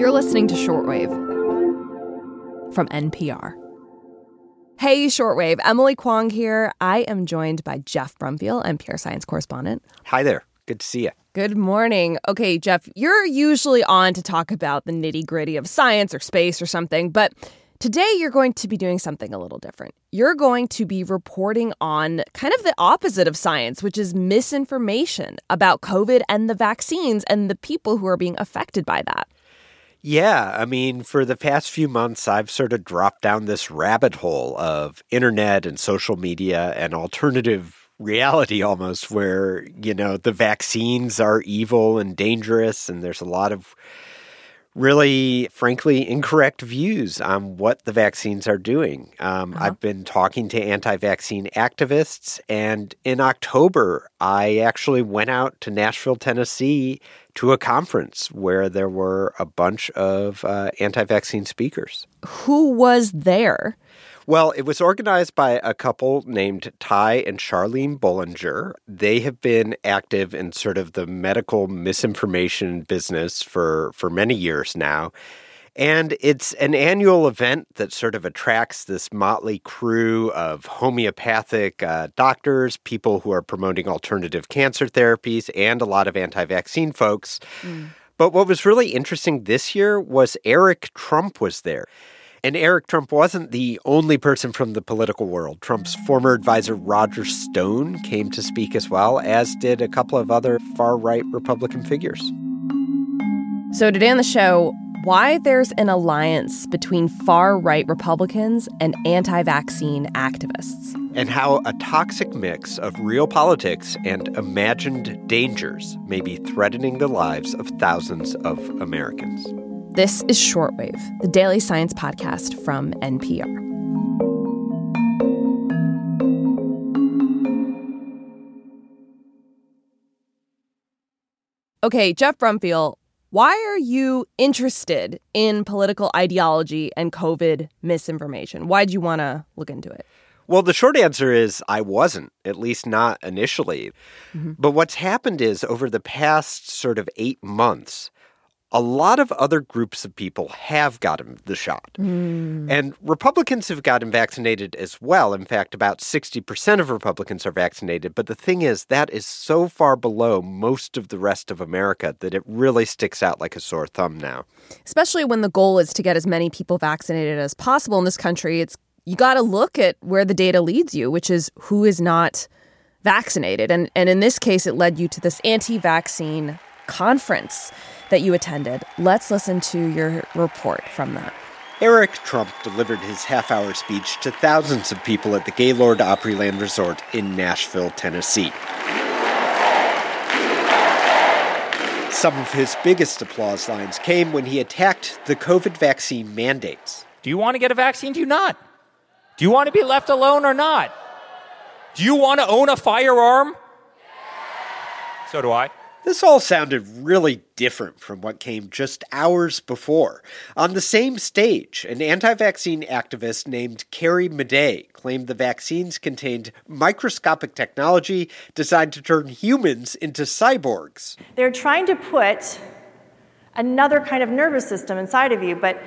You're listening to Shortwave from NPR. Hey, Shortwave. Emily Kwong here. I am joined by Jeff Brumfiel, NPR science correspondent. Hi there. Good to see you. Good morning. Okay, Jeff, you're usually on to talk about the nitty gritty of science or space or something, but today you're going to be doing something a little different. You're going to be reporting on kind of the opposite of science, which is misinformation about COVID and the vaccines and the people who are being affected by that. Yeah, I mean, for the past few months, I've sort of dropped down this rabbit hole of internet and social media and alternative reality almost, where, you know, the vaccines are evil and dangerous, and there's a lot of really, frankly, incorrect views on what the vaccines are doing. Um, uh-huh. I've been talking to anti vaccine activists, and in October, I actually went out to Nashville, Tennessee to a conference where there were a bunch of uh, anti vaccine speakers. Who was there? Well, it was organized by a couple named Ty and Charlene Bollinger. They have been active in sort of the medical misinformation business for, for many years now. And it's an annual event that sort of attracts this motley crew of homeopathic uh, doctors, people who are promoting alternative cancer therapies, and a lot of anti vaccine folks. Mm. But what was really interesting this year was Eric Trump was there. And Eric Trump wasn't the only person from the political world. Trump's former advisor Roger Stone came to speak as well, as did a couple of other far right Republican figures. So, today on the show, why there's an alliance between far right Republicans and anti vaccine activists. And how a toxic mix of real politics and imagined dangers may be threatening the lives of thousands of Americans. This is Shortwave, the daily science podcast from NPR. Okay, Jeff Brumfiel, why are you interested in political ideology and COVID misinformation? Why'd you want to look into it? Well, the short answer is I wasn't, at least not initially. Mm-hmm. But what's happened is over the past sort of eight months, a lot of other groups of people have gotten the shot. Mm. And Republicans have gotten vaccinated as well. In fact, about 60% of Republicans are vaccinated. But the thing is, that is so far below most of the rest of America that it really sticks out like a sore thumb now. Especially when the goal is to get as many people vaccinated as possible in this country. It's you got to look at where the data leads you, which is who is not vaccinated. And and in this case it led you to this anti-vaccine conference that you attended. Let's listen to your report from that. Eric Trump delivered his half hour speech to thousands of people at the Gaylord Opryland Resort in Nashville, Tennessee. Some of his biggest applause lines came when he attacked the COVID vaccine mandates. Do you want to get a vaccine? Do you not? Do you want to be left alone or not? Do you want to own a firearm? So do I. This all sounded really different from what came just hours before. On the same stage, an anti vaccine activist named Carrie Madej claimed the vaccines contained microscopic technology designed to turn humans into cyborgs. They're trying to put another kind of nervous system inside of you, but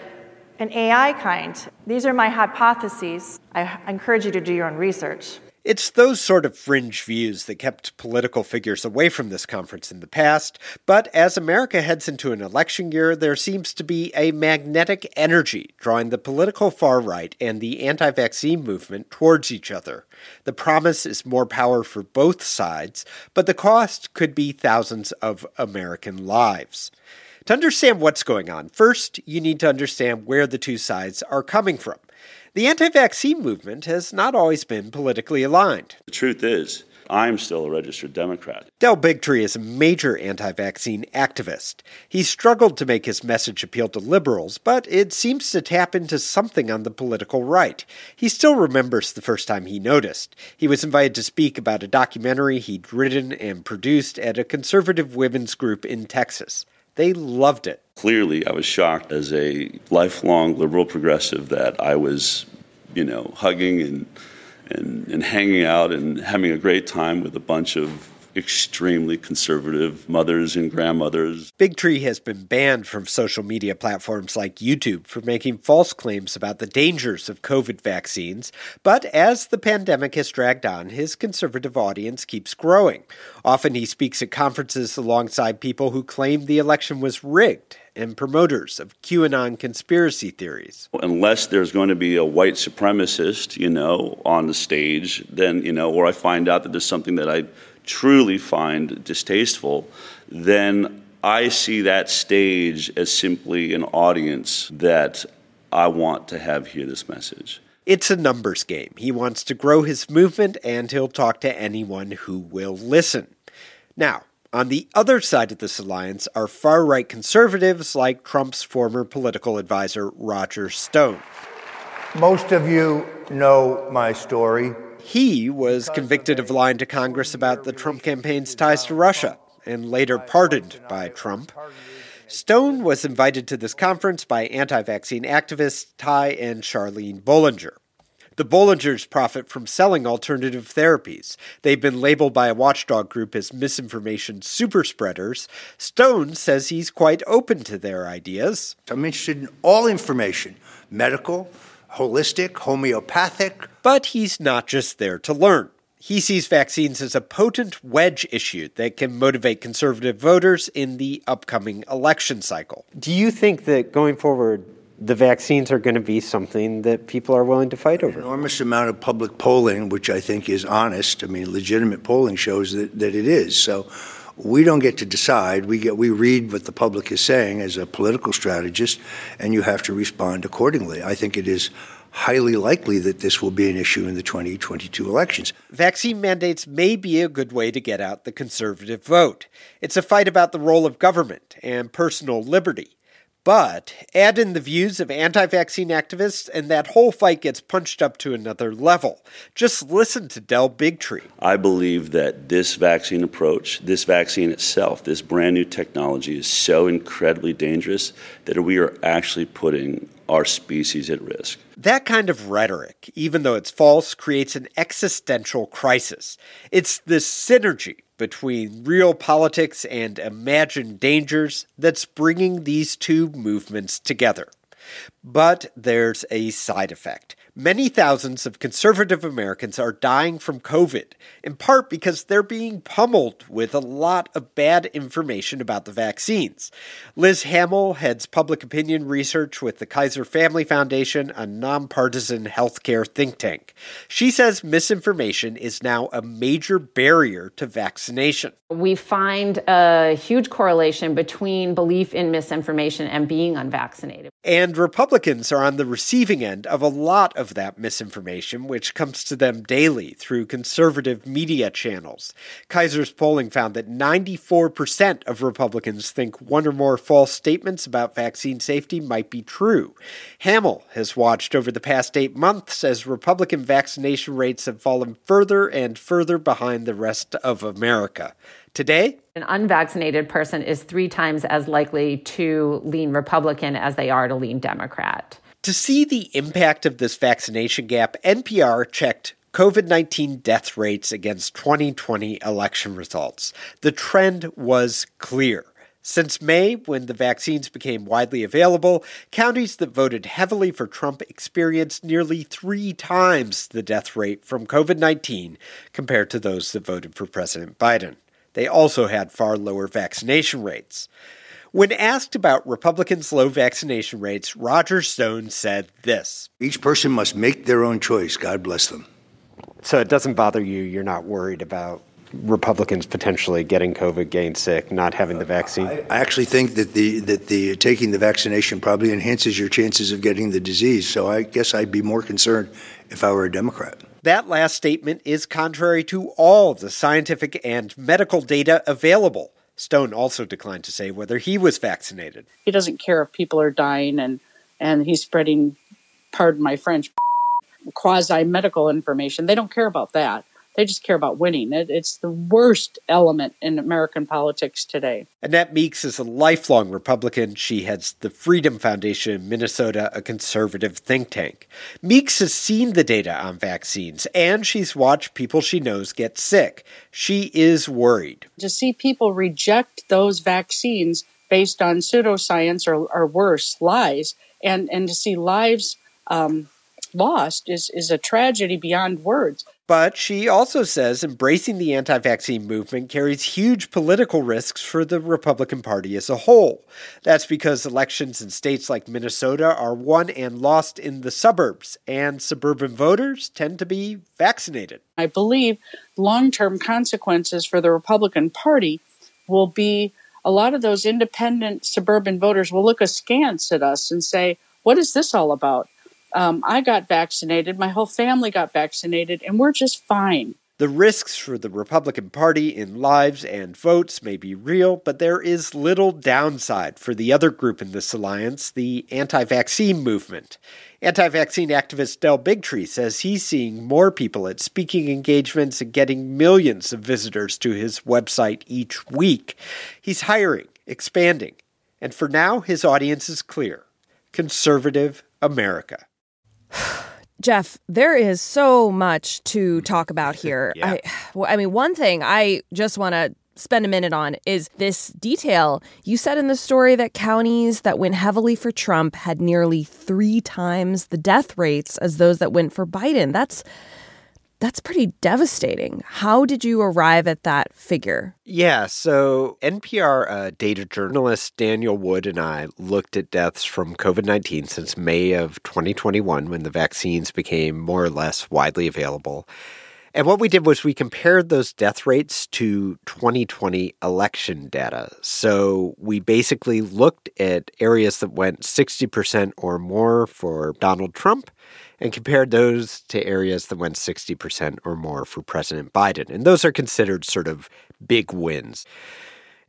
an AI kind. These are my hypotheses. I encourage you to do your own research. It's those sort of fringe views that kept political figures away from this conference in the past, but as America heads into an election year, there seems to be a magnetic energy drawing the political far right and the anti vaccine movement towards each other. The promise is more power for both sides, but the cost could be thousands of American lives. To understand what's going on, first, you need to understand where the two sides are coming from. The anti vaccine movement has not always been politically aligned. The truth is, I'm still a registered Democrat. Del Bigtree is a major anti vaccine activist. He struggled to make his message appeal to liberals, but it seems to tap into something on the political right. He still remembers the first time he noticed. He was invited to speak about a documentary he'd written and produced at a conservative women's group in Texas. They loved it. Clearly, I was shocked as a lifelong liberal progressive that I was, you know, hugging and, and, and hanging out and having a great time with a bunch of extremely conservative mothers and grandmothers. Bigtree has been banned from social media platforms like YouTube for making false claims about the dangers of COVID vaccines. But as the pandemic has dragged on, his conservative audience keeps growing. Often he speaks at conferences alongside people who claim the election was rigged and promoters of QAnon conspiracy theories. Unless there's going to be a white supremacist, you know, on the stage, then, you know, or I find out that there's something that I truly find distasteful, then I see that stage as simply an audience that I want to have hear this message. It's a numbers game. He wants to grow his movement and he'll talk to anyone who will listen. Now, on the other side of this alliance are far right conservatives like Trump's former political advisor, Roger Stone. Most of you know my story. He was convicted of lying to Congress about the Trump campaign's ties to Russia and later pardoned by Trump. Stone was invited to this conference by anti vaccine activists Ty and Charlene Bollinger. The Bollingers profit from selling alternative therapies. They've been labeled by a watchdog group as misinformation superspreaders. Stone says he's quite open to their ideas. I'm interested in all information medical, holistic, homeopathic. But he's not just there to learn. He sees vaccines as a potent wedge issue that can motivate conservative voters in the upcoming election cycle. Do you think that going forward, the vaccines are going to be something that people are willing to fight over. An enormous amount of public polling, which I think is honest. I mean, legitimate polling shows that, that it is. So we don't get to decide. We get we read what the public is saying as a political strategist, and you have to respond accordingly. I think it is highly likely that this will be an issue in the 2022 elections. Vaccine mandates may be a good way to get out the conservative vote. It's a fight about the role of government and personal liberty. But add in the views of anti vaccine activists, and that whole fight gets punched up to another level. Just listen to Del Bigtree. I believe that this vaccine approach, this vaccine itself, this brand new technology is so incredibly dangerous that we are actually putting our species at risk. That kind of rhetoric, even though it's false, creates an existential crisis. It's this synergy between real politics and imagined dangers that's bringing these two movements together. But there's a side effect. Many thousands of conservative Americans are dying from COVID, in part because they're being pummeled with a lot of bad information about the vaccines. Liz Hamel heads public opinion research with the Kaiser Family Foundation, a nonpartisan healthcare think tank. She says misinformation is now a major barrier to vaccination. We find a huge correlation between belief in misinformation and being unvaccinated. And Republicans are on the receiving end of a lot of that misinformation, which comes to them daily through conservative media channels. Kaiser's polling found that 94% of Republicans think one or more false statements about vaccine safety might be true. Hamel has watched over the past eight months as Republican vaccination rates have fallen further and further behind the rest of America. Today, an unvaccinated person is three times as likely to lean Republican as they are to lean Democrat. To see the impact of this vaccination gap, NPR checked COVID 19 death rates against 2020 election results. The trend was clear. Since May, when the vaccines became widely available, counties that voted heavily for Trump experienced nearly three times the death rate from COVID 19 compared to those that voted for President Biden. They also had far lower vaccination rates. When asked about Republicans' low vaccination rates, Roger Stone said this Each person must make their own choice. God bless them. So it doesn't bother you, you're not worried about Republicans potentially getting COVID, getting sick, not having the vaccine? I, I actually think that the that the taking the vaccination probably enhances your chances of getting the disease. So I guess I'd be more concerned if I were a Democrat. That last statement is contrary to all the scientific and medical data available. Stone also declined to say whether he was vaccinated. He doesn't care if people are dying and, and he's spreading, pardon my French, quasi medical information. They don't care about that. They just care about winning. It, it's the worst element in American politics today. Annette Meeks is a lifelong Republican. She heads the Freedom Foundation in Minnesota, a conservative think tank. Meeks has seen the data on vaccines and she's watched people she knows get sick. She is worried. To see people reject those vaccines based on pseudoscience or, or worse, lies, and, and to see lives um, lost is, is a tragedy beyond words. But she also says embracing the anti vaccine movement carries huge political risks for the Republican Party as a whole. That's because elections in states like Minnesota are won and lost in the suburbs, and suburban voters tend to be vaccinated. I believe long term consequences for the Republican Party will be a lot of those independent suburban voters will look askance at us and say, What is this all about? Um, I got vaccinated, my whole family got vaccinated, and we're just fine. The risks for the Republican Party in lives and votes may be real, but there is little downside for the other group in this alliance, the anti vaccine movement. Anti vaccine activist Del Bigtree says he's seeing more people at speaking engagements and getting millions of visitors to his website each week. He's hiring, expanding, and for now, his audience is clear conservative America. Jeff, there is so much to talk about here. Yeah. I, well, I mean, one thing I just want to spend a minute on is this detail. You said in the story that counties that went heavily for Trump had nearly three times the death rates as those that went for Biden. That's that's pretty devastating. How did you arrive at that figure? Yeah, so NPR uh, data journalist Daniel Wood and I looked at deaths from COVID 19 since May of 2021 when the vaccines became more or less widely available. And what we did was we compared those death rates to 2020 election data. So we basically looked at areas that went 60% or more for Donald Trump and compared those to areas that went 60% or more for President Biden. And those are considered sort of big wins.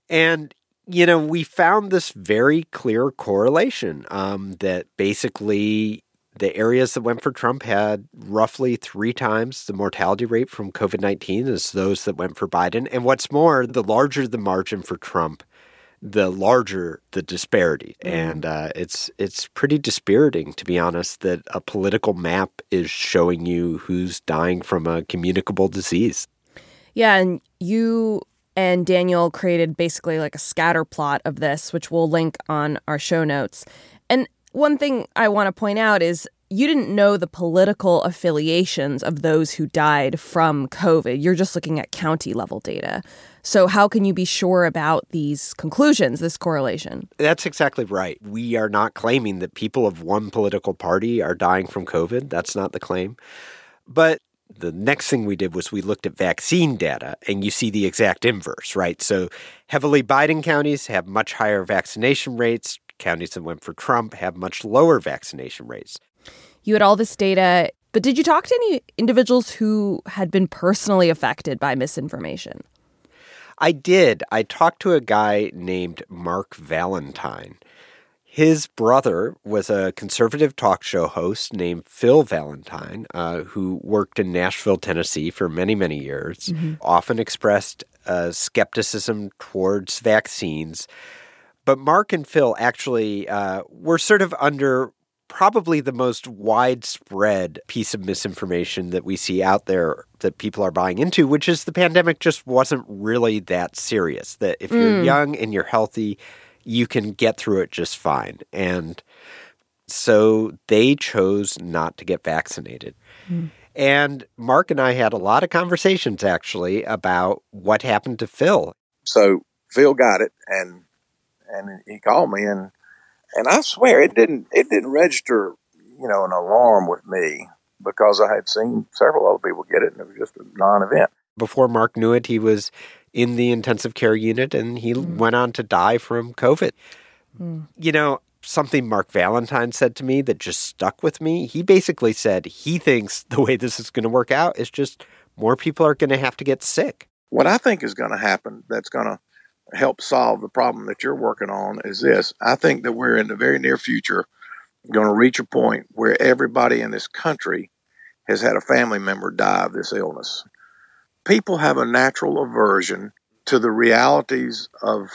And, you know, we found this very clear correlation um, that basically the areas that went for Trump had roughly three times the mortality rate from COVID 19 as those that went for Biden. And what's more, the larger the margin for Trump, the larger the disparity, mm. and uh, it's it's pretty dispiriting to be honest that a political map is showing you who's dying from a communicable disease. Yeah, and you and Daniel created basically like a scatter plot of this, which we'll link on our show notes. And one thing I want to point out is you didn't know the political affiliations of those who died from COVID. You're just looking at county level data. So, how can you be sure about these conclusions, this correlation? That's exactly right. We are not claiming that people of one political party are dying from COVID. That's not the claim. But the next thing we did was we looked at vaccine data, and you see the exact inverse, right? So, heavily Biden counties have much higher vaccination rates. Counties that went for Trump have much lower vaccination rates. You had all this data, but did you talk to any individuals who had been personally affected by misinformation? I did. I talked to a guy named Mark Valentine. His brother was a conservative talk show host named Phil Valentine, uh, who worked in Nashville, Tennessee for many, many years, mm-hmm. often expressed uh, skepticism towards vaccines. But Mark and Phil actually uh, were sort of under probably the most widespread piece of misinformation that we see out there that people are buying into, which is the pandemic just wasn't really that serious. That if you're mm. young and you're healthy, you can get through it just fine. And so they chose not to get vaccinated. Mm. And Mark and I had a lot of conversations actually about what happened to Phil. So Phil got it and and he called me and and I swear it didn't it didn't register, you know, an alarm with me because I had seen several other people get it and it was just a non-event. Before Mark knew it, he was in the intensive care unit and he mm. went on to die from COVID. Mm. You know, something Mark Valentine said to me that just stuck with me. He basically said he thinks the way this is going to work out is just more people are going to have to get sick. What I think is going to happen that's going to help solve the problem that you're working on is this. I think that we're in the very near future going to reach a point where everybody in this country has had a family member die of this illness. people have a natural aversion to the realities of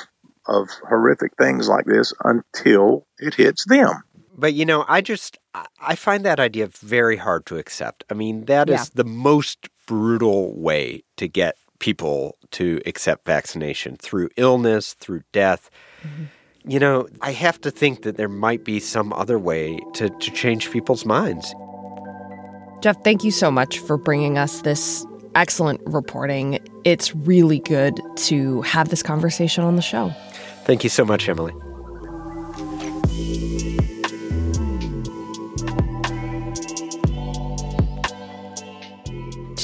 of horrific things like this until it hits them. But you know, I just I find that idea very hard to accept. I mean, that Yeah. is the most brutal way to get people to accept vaccination through illness, through death. Mm-hmm. You know, I have to think that there might be some other way to, to change people's minds. Jeff, thank you so much for bringing us this excellent reporting. It's really good to have this conversation on the show. Thank you so much, Emily.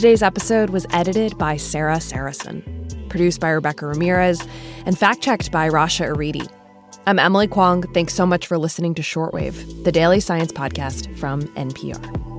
Today's episode was edited by Sarah Saracen, produced by Rebecca Ramirez, and fact checked by Rasha Aridi. I'm Emily Kwong. Thanks so much for listening to Shortwave, the daily science podcast from NPR.